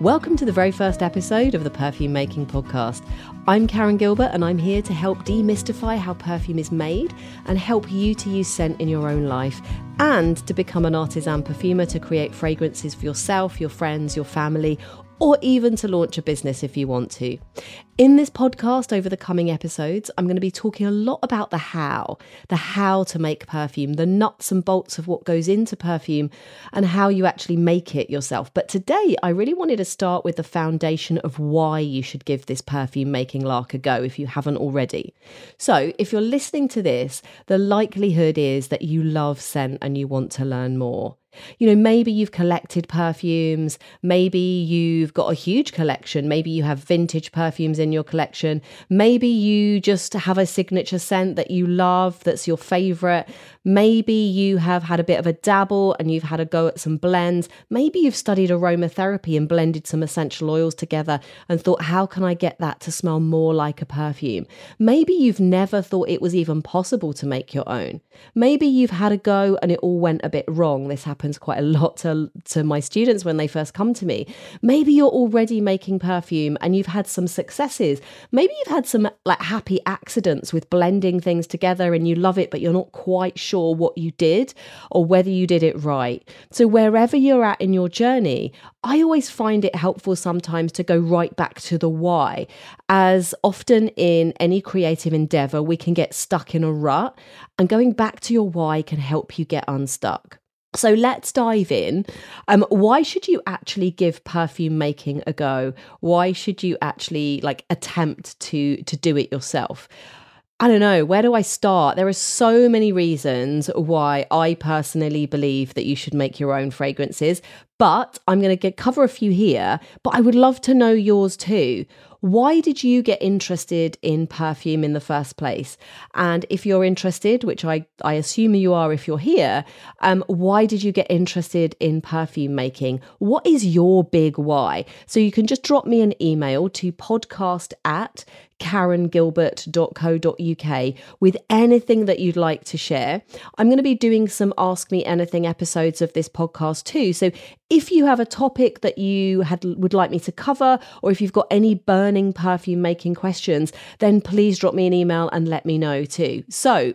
Welcome to the very first episode of the Perfume Making Podcast. I'm Karen Gilbert and I'm here to help demystify how perfume is made and help you to use scent in your own life and to become an artisan perfumer to create fragrances for yourself, your friends, your family, or even to launch a business if you want to. In this podcast, over the coming episodes, I'm going to be talking a lot about the how, the how to make perfume, the nuts and bolts of what goes into perfume, and how you actually make it yourself. But today, I really wanted to start with the foundation of why you should give this perfume making lark a go if you haven't already. So, if you're listening to this, the likelihood is that you love scent and you want to learn more. You know, maybe you've collected perfumes, maybe you've got a huge collection, maybe you have vintage perfumes in your collection, maybe you just have a signature scent that you love that's your favorite, maybe you have had a bit of a dabble and you've had a go at some blends, maybe you've studied aromatherapy and blended some essential oils together and thought, how can I get that to smell more like a perfume? Maybe you've never thought it was even possible to make your own. Maybe you've had a go and it all went a bit wrong. This happens quite a lot to, to my students when they first come to me. Maybe you're already making perfume and you've had some successes. Maybe you've had some like happy accidents with blending things together and you love it, but you're not quite sure what you did or whether you did it right. So, wherever you're at in your journey, I always find it helpful sometimes to go right back to the why, as often in any creative endeavor, we can get stuck in a rut, and going back to your why can help you get unstuck. So let's dive in. Um, why should you actually give perfume making a go? Why should you actually like attempt to to do it yourself? I don't know, where do I start? There are so many reasons why I personally believe that you should make your own fragrances, but I'm going to cover a few here, but I would love to know yours too. Why did you get interested in perfume in the first place? And if you're interested, which I, I assume you are if you're here, um, why did you get interested in perfume making? What is your big why? So you can just drop me an email to podcast at karengilbert.co.uk with anything that you'd like to share. I'm going to be doing some Ask Me Anything episodes of this podcast too. So if you have a topic that you had would like me to cover or if you've got any burning perfume making questions, then please drop me an email and let me know too. So,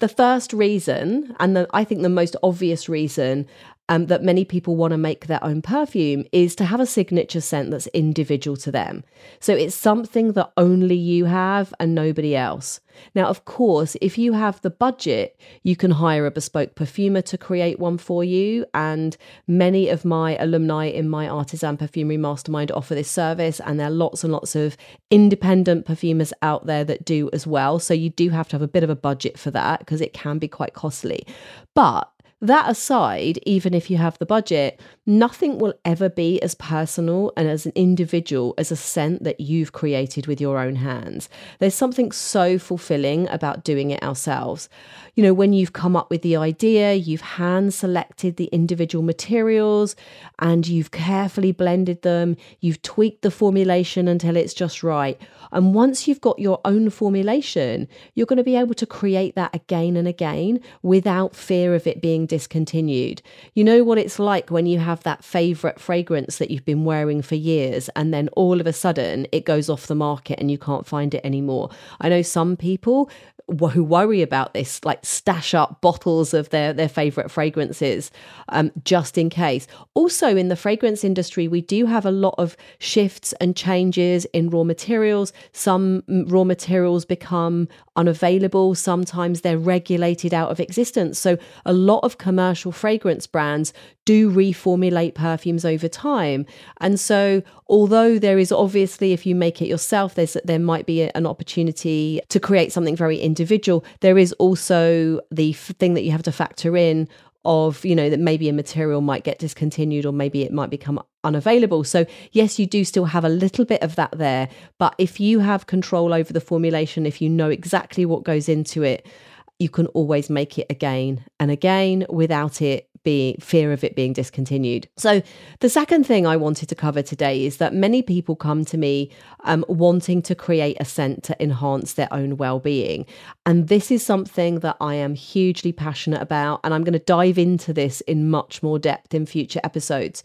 the first reason and the, I think the most obvious reason um, that many people want to make their own perfume is to have a signature scent that's individual to them. So it's something that only you have and nobody else. Now, of course, if you have the budget, you can hire a bespoke perfumer to create one for you. And many of my alumni in my Artisan Perfumery Mastermind offer this service. And there are lots and lots of independent perfumers out there that do as well. So you do have to have a bit of a budget for that because it can be quite costly. But that aside, even if you have the budget, nothing will ever be as personal and as an individual as a scent that you've created with your own hands. There's something so fulfilling about doing it ourselves. You know, when you've come up with the idea, you've hand selected the individual materials and you've carefully blended them, you've tweaked the formulation until it's just right. And once you've got your own formulation, you're going to be able to create that again and again without fear of it being discontinued. You know what it's like when you have that favorite fragrance that you've been wearing for years and then all of a sudden it goes off the market and you can't find it anymore. I know some people who worry about this like stash up bottles of their their favorite fragrances um, just in case also in the fragrance industry we do have a lot of shifts and changes in raw materials some raw materials become unavailable sometimes they're regulated out of existence so a lot of commercial fragrance brands do reformulate perfumes over time. And so although there is obviously if you make it yourself there's there might be an opportunity to create something very individual there is also the thing that you have to factor in of you know that maybe a material might get discontinued or maybe it might become unavailable. So yes you do still have a little bit of that there but if you have control over the formulation if you know exactly what goes into it you can always make it again and again without it being fear of it being discontinued. So the second thing I wanted to cover today is that many people come to me um, wanting to create a scent to enhance their own well-being, and this is something that I am hugely passionate about, and I'm going to dive into this in much more depth in future episodes.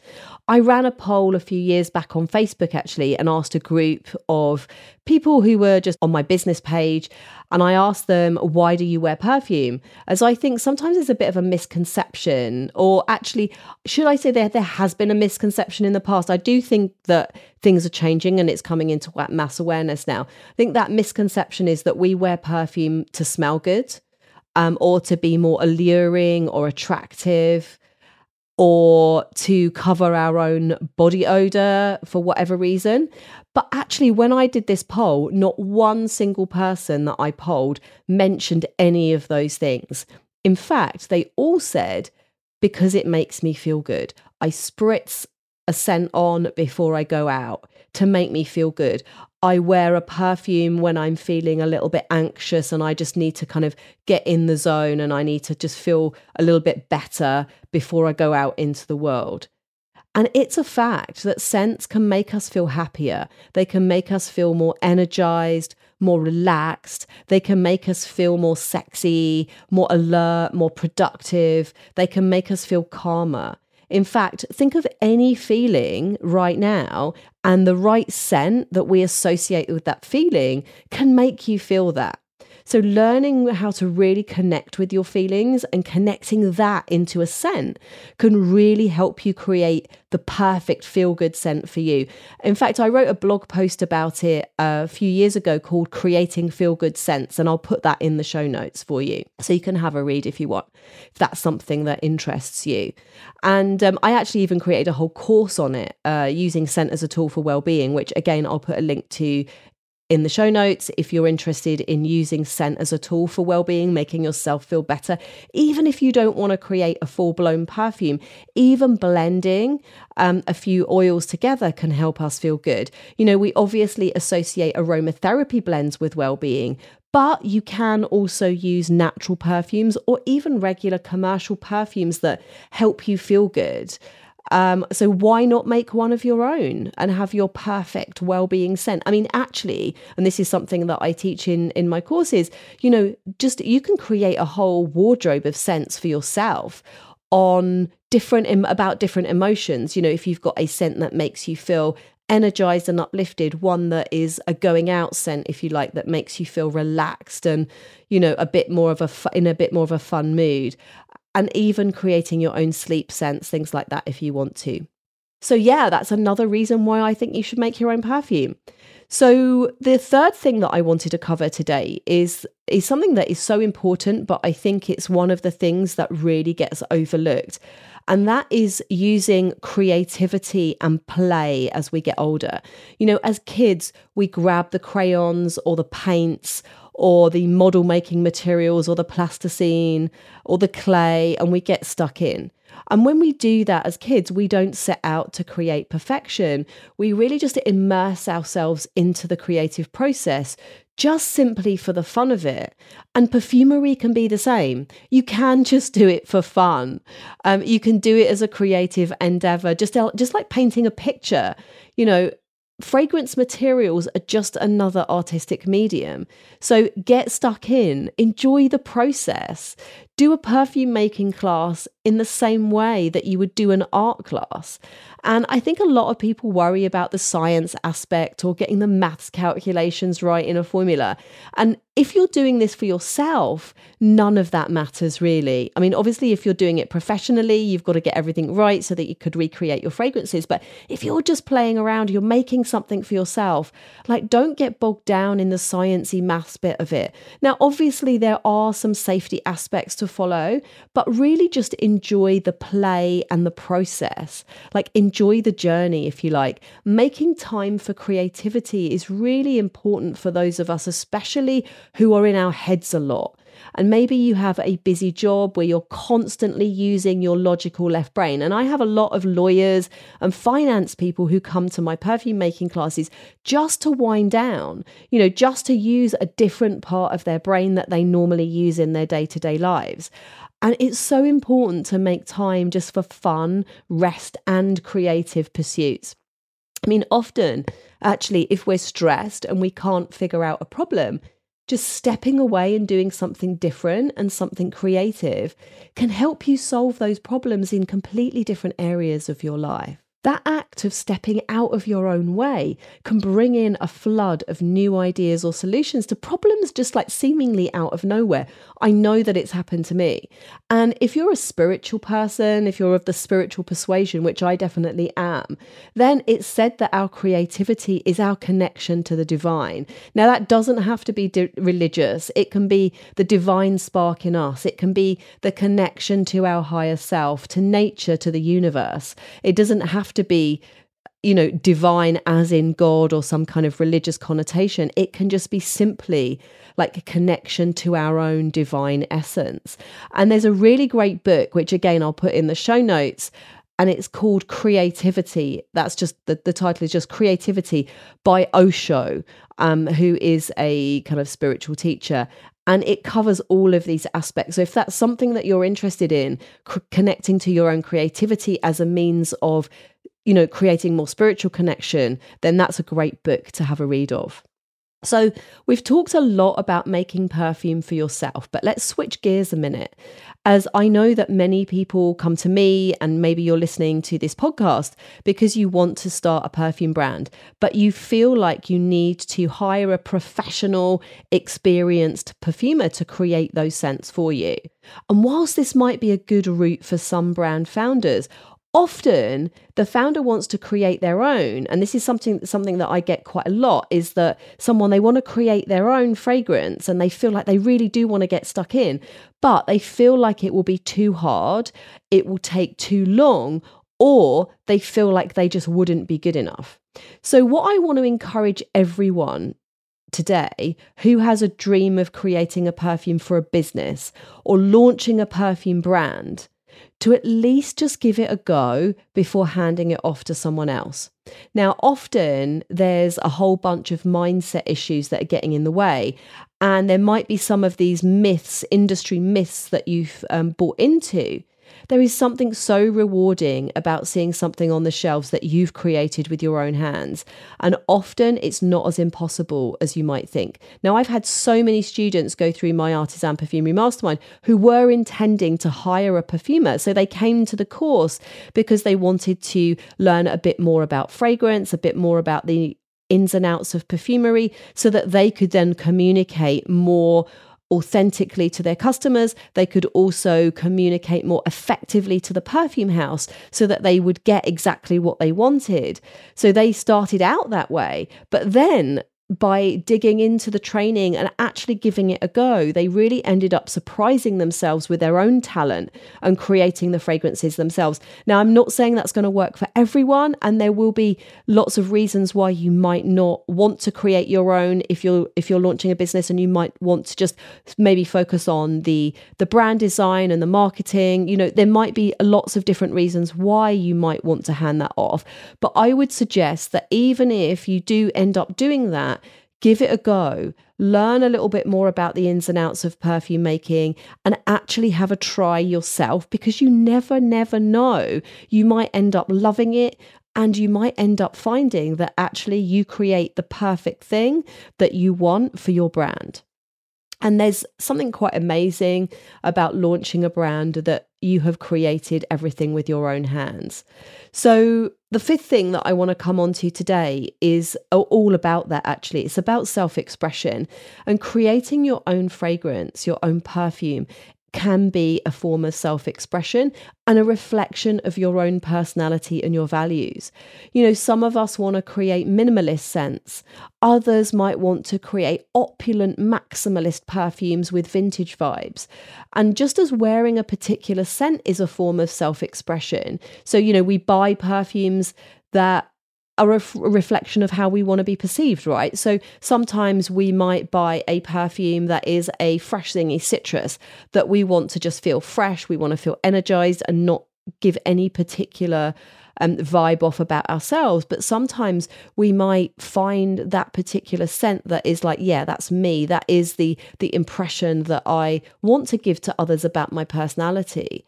I ran a poll a few years back on Facebook actually, and asked a group of people who were just on my business page and I asked them, why do you wear perfume? As I think sometimes it's a bit of a misconception, or actually, should I say there, there has been a misconception in the past? I do think that things are changing and it's coming into mass awareness now. I think that misconception is that we wear perfume to smell good um, or to be more alluring or attractive or to cover our own body odor for whatever reason. But actually, when I did this poll, not one single person that I polled mentioned any of those things. In fact, they all said, because it makes me feel good. I spritz a scent on before I go out to make me feel good. I wear a perfume when I'm feeling a little bit anxious and I just need to kind of get in the zone and I need to just feel a little bit better before I go out into the world. And it's a fact that scents can make us feel happier. They can make us feel more energized, more relaxed. They can make us feel more sexy, more alert, more productive. They can make us feel calmer. In fact, think of any feeling right now, and the right scent that we associate with that feeling can make you feel that. So, learning how to really connect with your feelings and connecting that into a scent can really help you create the perfect feel good scent for you. In fact, I wrote a blog post about it a few years ago called Creating Feel Good Scents, and I'll put that in the show notes for you. So you can have a read if you want, if that's something that interests you. And um, I actually even created a whole course on it uh, using scent as a tool for well-being, which again, I'll put a link to in the show notes if you're interested in using scent as a tool for well-being making yourself feel better. Even if you don't want to create a full-blown perfume even blending um, a few oils together can help us feel good. You know we obviously associate aromatherapy blends with well-being but you can also use natural perfumes or even regular commercial perfumes that help you feel good um, so why not make one of your own and have your perfect well-being scent? I mean, actually, and this is something that I teach in in my courses. You know, just you can create a whole wardrobe of scents for yourself on different about different emotions. You know, if you've got a scent that makes you feel energized and uplifted one that is a going out scent if you like that makes you feel relaxed and you know a bit more of a in a bit more of a fun mood and even creating your own sleep scents, things like that, if you want to. So, yeah, that's another reason why I think you should make your own perfume. So, the third thing that I wanted to cover today is, is something that is so important, but I think it's one of the things that really gets overlooked. And that is using creativity and play as we get older. You know, as kids, we grab the crayons or the paints or the model making materials or the plasticine or the clay and we get stuck in. And when we do that as kids, we don't set out to create perfection. We really just immerse ourselves into the creative process just simply for the fun of it. And perfumery can be the same. You can just do it for fun. Um, you can do it as a creative endeavor, just, just like painting a picture. You know, fragrance materials are just another artistic medium. So get stuck in, enjoy the process, do a perfume making class in the same way that you would do an art class. And I think a lot of people worry about the science aspect or getting the maths calculations right in a formula. And if you're doing this for yourself, none of that matters really. I mean, obviously, if you're doing it professionally, you've got to get everything right so that you could recreate your fragrances. But if you're just playing around, you're making something for yourself, like don't get bogged down in the sciencey maths bit of it. Now, obviously, there are some safety aspects to follow, but really just enjoy the play and the process. Like, enjoy the journey, if you like. Making time for creativity is really important for those of us, especially who are in our heads a lot. And maybe you have a busy job where you're constantly using your logical left brain. And I have a lot of lawyers and finance people who come to my perfume making classes just to wind down, you know, just to use a different part of their brain that they normally use in their day to day lives. And it's so important to make time just for fun, rest, and creative pursuits. I mean, often, actually, if we're stressed and we can't figure out a problem, just stepping away and doing something different and something creative can help you solve those problems in completely different areas of your life. That act of stepping out of your own way can bring in a flood of new ideas or solutions to problems just like seemingly out of nowhere. I know that it's happened to me. And if you're a spiritual person, if you're of the spiritual persuasion, which I definitely am, then it's said that our creativity is our connection to the divine. Now, that doesn't have to be di- religious, it can be the divine spark in us, it can be the connection to our higher self, to nature, to the universe. It doesn't have have to be you know, divine as in God or some kind of religious connotation. It can just be simply like a connection to our own divine essence. And there's a really great book, which again I'll put in the show notes, and it's called Creativity. That's just the, the title is just Creativity by Osho, um, who is a kind of spiritual teacher and it covers all of these aspects. So if that's something that you're interested in, connecting to your own creativity as a means of, you know, creating more spiritual connection, then that's a great book to have a read of. So, we've talked a lot about making perfume for yourself, but let's switch gears a minute. As I know that many people come to me, and maybe you're listening to this podcast because you want to start a perfume brand, but you feel like you need to hire a professional, experienced perfumer to create those scents for you. And whilst this might be a good route for some brand founders, often the founder wants to create their own and this is something something that I get quite a lot is that someone they want to create their own fragrance and they feel like they really do want to get stuck in but they feel like it will be too hard it will take too long or they feel like they just wouldn't be good enough. So what I want to encourage everyone today who has a dream of creating a perfume for a business or launching a perfume brand to at least just give it a go before handing it off to someone else. Now, often there's a whole bunch of mindset issues that are getting in the way, and there might be some of these myths, industry myths that you've um, bought into there is something so rewarding about seeing something on the shelves that you've created with your own hands. And often it's not as impossible as you might think. Now, I've had so many students go through my Artisan Perfumery Mastermind who were intending to hire a perfumer. So they came to the course because they wanted to learn a bit more about fragrance, a bit more about the ins and outs of perfumery, so that they could then communicate more authentically to their customers. They could also communicate more effectively to the perfume house so that they would get exactly what they wanted. So they started out that way. But then by digging into the training and actually giving it a go, they really ended up surprising themselves with their own talent and creating the fragrances themselves. Now, I'm not saying that's going to work for everyone, and there will be lots of reasons why you might not want to create your own if you're if you're launching a business and you might want to just maybe focus on the the brand design and the marketing. You know, there might be lots of different reasons why you might want to hand that off. But I would suggest that even if you do end up doing that, give it a go, learn a little bit more about the ins and outs of perfume making, and actually have a try yourself because you never, never know. You might end up loving it. And you might end up finding that actually you create the perfect thing that you want for your brand. And there's something quite amazing about launching a brand that you have created everything with your own hands. So, the fifth thing that I want to come on to today is all about that actually. It's about self expression and creating your own fragrance, your own perfume can be a form of self expression and a reflection of your own personality and your values. You know, some of us want to create minimalist scents, others might want to create opulent maximalist perfumes with vintage vibes. And just as wearing a particular scent is a form of self expression, so, you know, we buy perfumes that a, reflection of how we want to be perceived, right? So sometimes we might buy a perfume that is a fresh thingy citrus that we want to just feel fresh, we want to feel energized and not give any particular um, vibe off about ourselves. But sometimes we might find that particular scent that is like, yeah, that's me. That is the the impression that I want to give to others about my personality.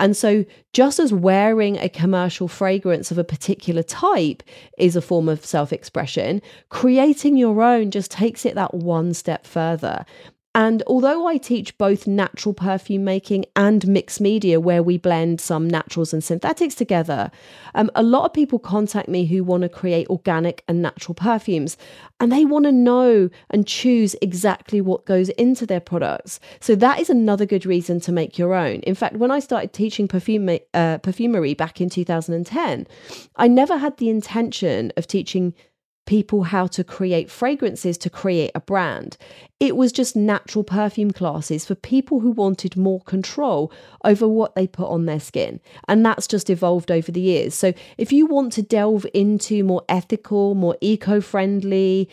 And so, just as wearing a commercial fragrance of a particular type is a form of self expression, creating your own just takes it that one step further. And although I teach both natural perfume making and mixed media, where we blend some naturals and synthetics together, um, a lot of people contact me who want to create organic and natural perfumes. And they want to know and choose exactly what goes into their products. So that is another good reason to make your own. In fact, when I started teaching perfume, uh, perfumery back in 2010, I never had the intention of teaching people how to create fragrances to create a brand. It was just natural perfume classes for people who wanted more control over what they put on their skin. And that's just evolved over the years. So if you want to delve into more ethical, more eco friendly,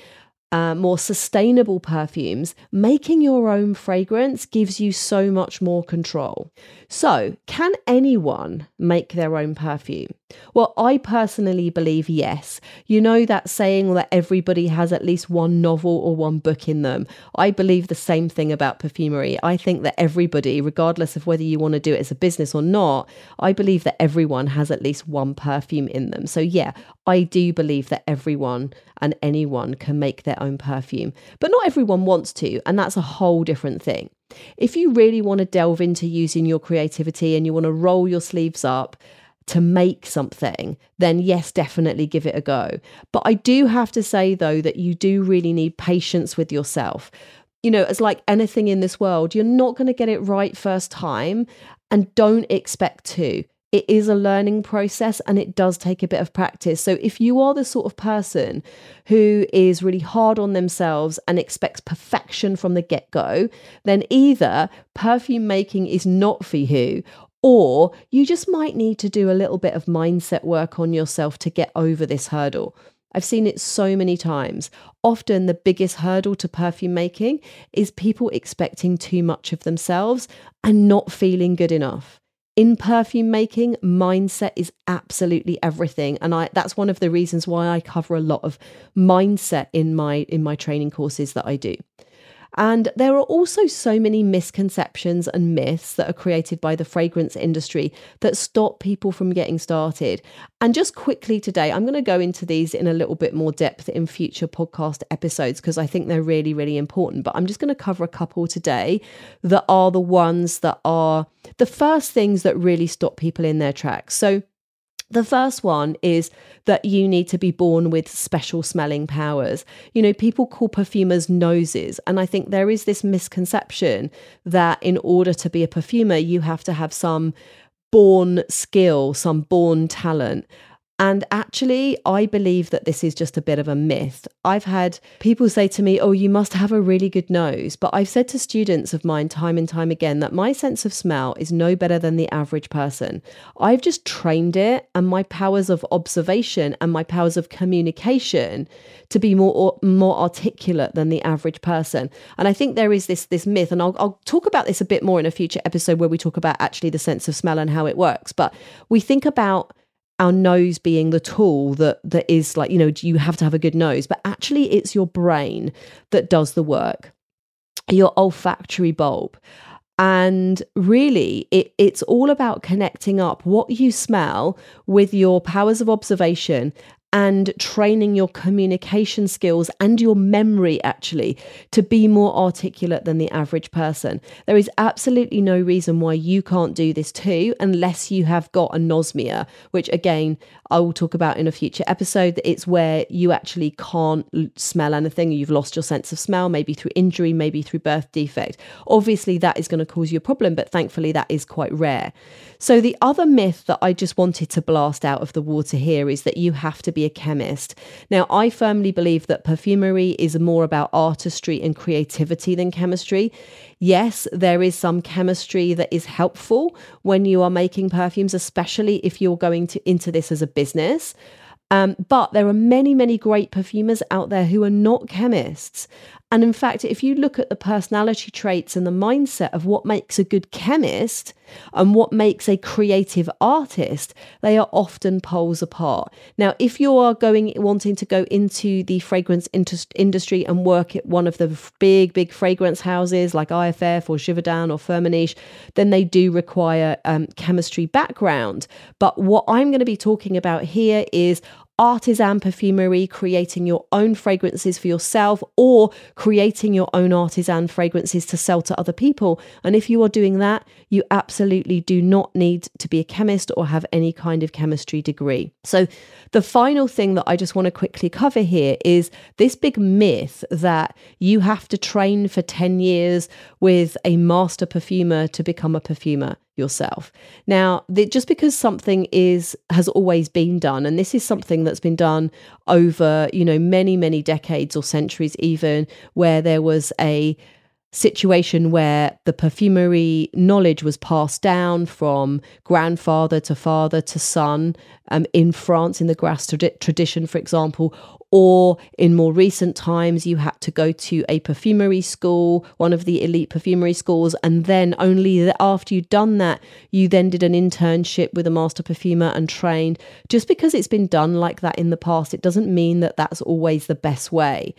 uh, more sustainable perfumes, making your own fragrance gives you so much more control. So, can anyone make their own perfume? Well, I personally believe yes. You know that saying that everybody has at least one novel or one book in them. I believe the same thing about perfumery. I think that everybody, regardless of whether you want to do it as a business or not, I believe that everyone has at least one perfume in them. So, yeah, I do believe that everyone and anyone can make their own perfume, but not everyone wants to, and that's a whole different thing. If you really want to delve into using your creativity and you want to roll your sleeves up to make something, then yes, definitely give it a go. But I do have to say, though, that you do really need patience with yourself. You know, as like anything in this world, you're not going to get it right first time and don't expect to it is a learning process and it does take a bit of practice. So, if you are the sort of person who is really hard on themselves and expects perfection from the get go, then either perfume making is not for you, or you just might need to do a little bit of mindset work on yourself to get over this hurdle. I've seen it so many times. Often, the biggest hurdle to perfume making is people expecting too much of themselves and not feeling good enough in perfume making mindset is absolutely everything. And i that's one of the reasons why i cover a lot of mindset in my in my training courses that i do and there are also so many misconceptions and myths that are created by the fragrance industry that stop people from getting started. And just quickly today, I'm going to go into these in a little bit more depth in future podcast episodes because I think they're really, really important. But I'm just going to cover a couple today that are the ones that are the first things that really stop people in their tracks. So, the first one is that you need to be born with special smelling powers. You know, people call perfumers noses. And I think there is this misconception that in order to be a perfumer, you have to have some born skill, some born talent. And actually, I believe that this is just a bit of a myth. I've had people say to me, Oh, you must have a really good nose. But I've said to students of mine time and time again that my sense of smell is no better than the average person. I've just trained it and my powers of observation and my powers of communication to be more more articulate than the average person. And I think there is this this myth, and I'll, I'll talk about this a bit more in a future episode where we talk about actually the sense of smell and how it works. But we think about our nose being the tool that that is like you know you have to have a good nose but actually it's your brain that does the work your olfactory bulb. And really it, it's all about connecting up what you smell with your powers of observation and training your communication skills and your memory actually to be more articulate than the average person. There is absolutely no reason why you can't do this too, unless you have got anosmia, which again, I will talk about in a future episode. That it's where you actually can't smell anything. You've lost your sense of smell, maybe through injury, maybe through birth defect. Obviously, that is going to cause you a problem, but thankfully, that is quite rare. So, the other myth that I just wanted to blast out of the water here is that you have to be a chemist. Now, I firmly believe that perfumery is more about artistry and creativity than chemistry. Yes, there is some chemistry that is helpful when you are making perfumes, especially if you're going to into this as a business. Um, but there are many, many great perfumers out there who are not chemists. And in fact, if you look at the personality traits and the mindset of what makes a good chemist and what makes a creative artist, they are often poles apart. Now, if you are going wanting to go into the fragrance industry and work at one of the big, big fragrance houses like IFF or Givaudan or Firmenich, then they do require um, chemistry background. But what I'm going to be talking about here is artisan perfumery, creating your own fragrances for yourself, or creating your own artisan fragrances to sell to other people. And if you are doing that, you absolutely do not need to be a chemist or have any kind of chemistry degree. So, the final thing that I just want to quickly cover here is this big myth that you have to train for 10 years with a master perfumer to become a perfumer yourself. Now, the, just because something is has always been done, and this is something that's been done over you know many many decades or centuries, even where there was a situation where the perfumery knowledge was passed down from grandfather to father to son um, in France in the Grasse tradition, for example, or in more recent times, you had to go to a perfumery school, one of the elite perfumery schools, and then only after you'd done that, you then did an internship with a master perfumer and trained. Just because it's been done like that in the past, it doesn't mean that that's always the best way.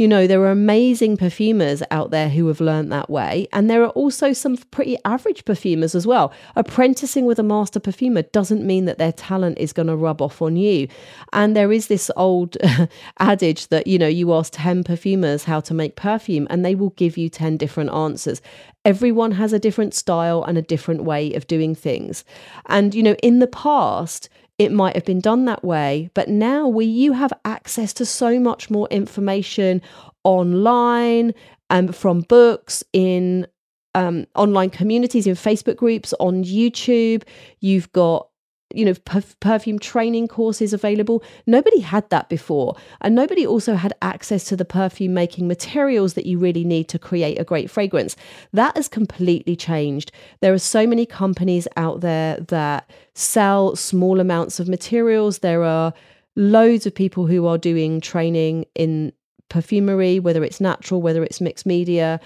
You know, there are amazing perfumers out there who have learned that way. And there are also some pretty average perfumers as well. Apprenticing with a master perfumer doesn't mean that their talent is going to rub off on you. And there is this old adage that, you know, you ask 10 perfumers how to make perfume and they will give you 10 different answers. Everyone has a different style and a different way of doing things. And, you know, in the past, it might have been done that way. But now we you have access to so much more information online and um, from books in um, online communities in Facebook groups on YouTube. You've got you know perf- perfume training courses available. Nobody had that before. And nobody also had access to the perfume making materials that you really need to create a great fragrance. That has completely changed. There are so many companies out there that sell small amounts of materials. There are loads of people who are doing training in perfumery whether it's natural whether it's mixed media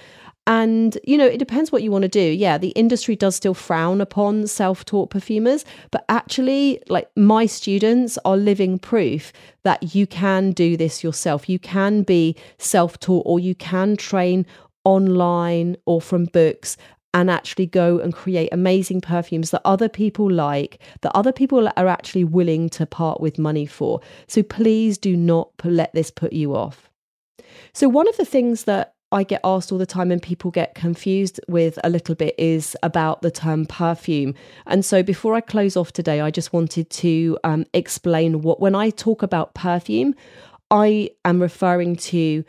and, you know, it depends what you want to do. Yeah, the industry does still frown upon self taught perfumers, but actually, like my students are living proof that you can do this yourself. You can be self taught or you can train online or from books and actually go and create amazing perfumes that other people like, that other people are actually willing to part with money for. So please do not let this put you off. So, one of the things that I get asked all the time and people get confused with a little bit is about the term perfume. And so before I close off today, I just wanted to um, explain what, when I talk about perfume, I am referring to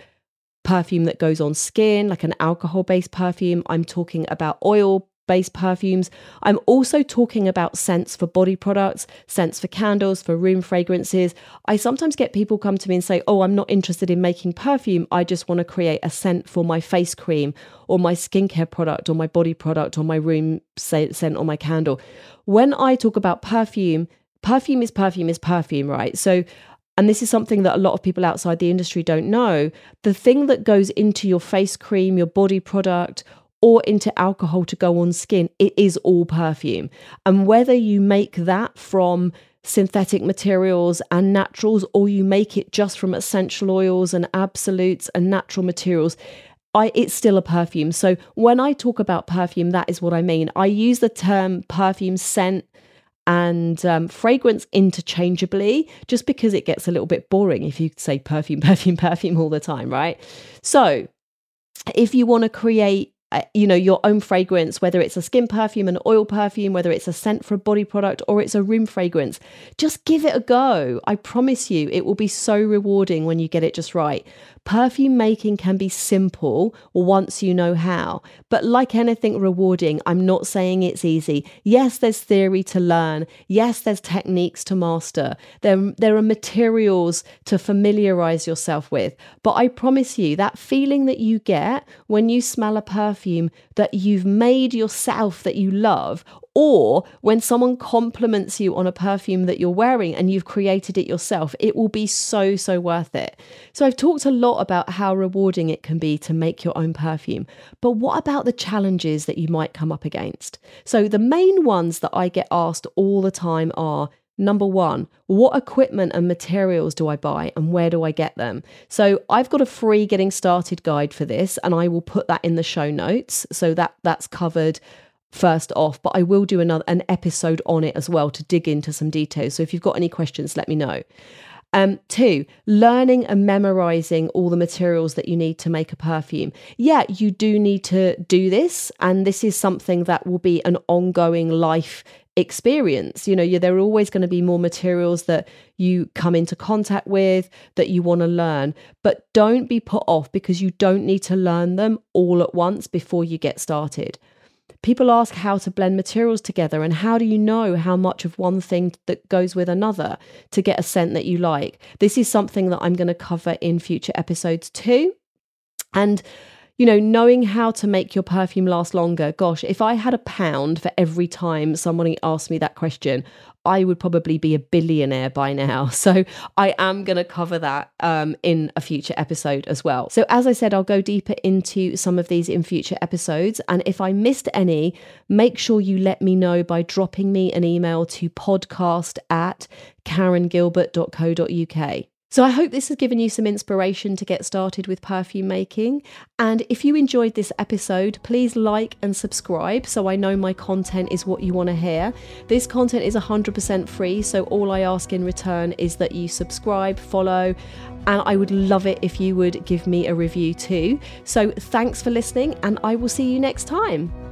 perfume that goes on skin, like an alcohol based perfume. I'm talking about oil based perfumes. I'm also talking about scents for body products, scents for candles, for room fragrances. I sometimes get people come to me and say, Oh, I'm not interested in making perfume. I just want to create a scent for my face cream or my skincare product or my body product or my room scent or my candle. When I talk about perfume, perfume is perfume is perfume, right? So and this is something that a lot of people outside the industry don't know. The thing that goes into your face cream, your body product, or into alcohol to go on skin, it is all perfume. And whether you make that from synthetic materials and naturals, or you make it just from essential oils and absolutes and natural materials, I, it's still a perfume. So when I talk about perfume, that is what I mean. I use the term perfume scent and um, fragrance interchangeably just because it gets a little bit boring if you say perfume, perfume, perfume all the time, right? So if you want to create uh, you know your own fragrance whether it's a skin perfume an oil perfume whether it's a scent for a body product or it's a room fragrance just give it a go. I promise you it will be so rewarding when you get it just right Perfume making can be simple once you know how, but like anything rewarding, I'm not saying it's easy. Yes, there's theory to learn. Yes, there's techniques to master. There, there are materials to familiarize yourself with. But I promise you, that feeling that you get when you smell a perfume that you've made yourself that you love, Or when someone compliments you on a perfume that you're wearing and you've created it yourself, it will be so, so worth it. So I've talked a lot about how rewarding it can be to make your own perfume. But what about the challenges that you might come up against? So the main ones that I get asked all the time are Number one, what equipment and materials do I buy and where do I get them? So I've got a free getting started guide for this and I will put that in the show notes. So that that's covered first off, but I will do another an episode on it as well to dig into some details. So if you've got any questions, let me know. Um, two, learning and memorizing all the materials that you need to make a perfume. Yeah, you do need to do this, and this is something that will be an ongoing life experience. You know, there are always going to be more materials that you come into contact with that you want to learn, but don't be put off because you don't need to learn them all at once before you get started. People ask how to blend materials together and how do you know how much of one thing that goes with another to get a scent that you like. This is something that I'm going to cover in future episodes too. And you know, knowing how to make your perfume last longer. Gosh, if I had a pound for every time somebody asked me that question, I would probably be a billionaire by now. So I am going to cover that um, in a future episode as well. So, as I said, I'll go deeper into some of these in future episodes. And if I missed any, make sure you let me know by dropping me an email to podcast at karengilbert.co.uk. So I hope this has given you some inspiration to get started with perfume making. And if you enjoyed this episode, please like and subscribe so I know my content is what you want to hear. This content is 100% free, so all I ask in return is that you subscribe, follow, and I would love it if you would give me a review too. So thanks for listening, and I will see you next time.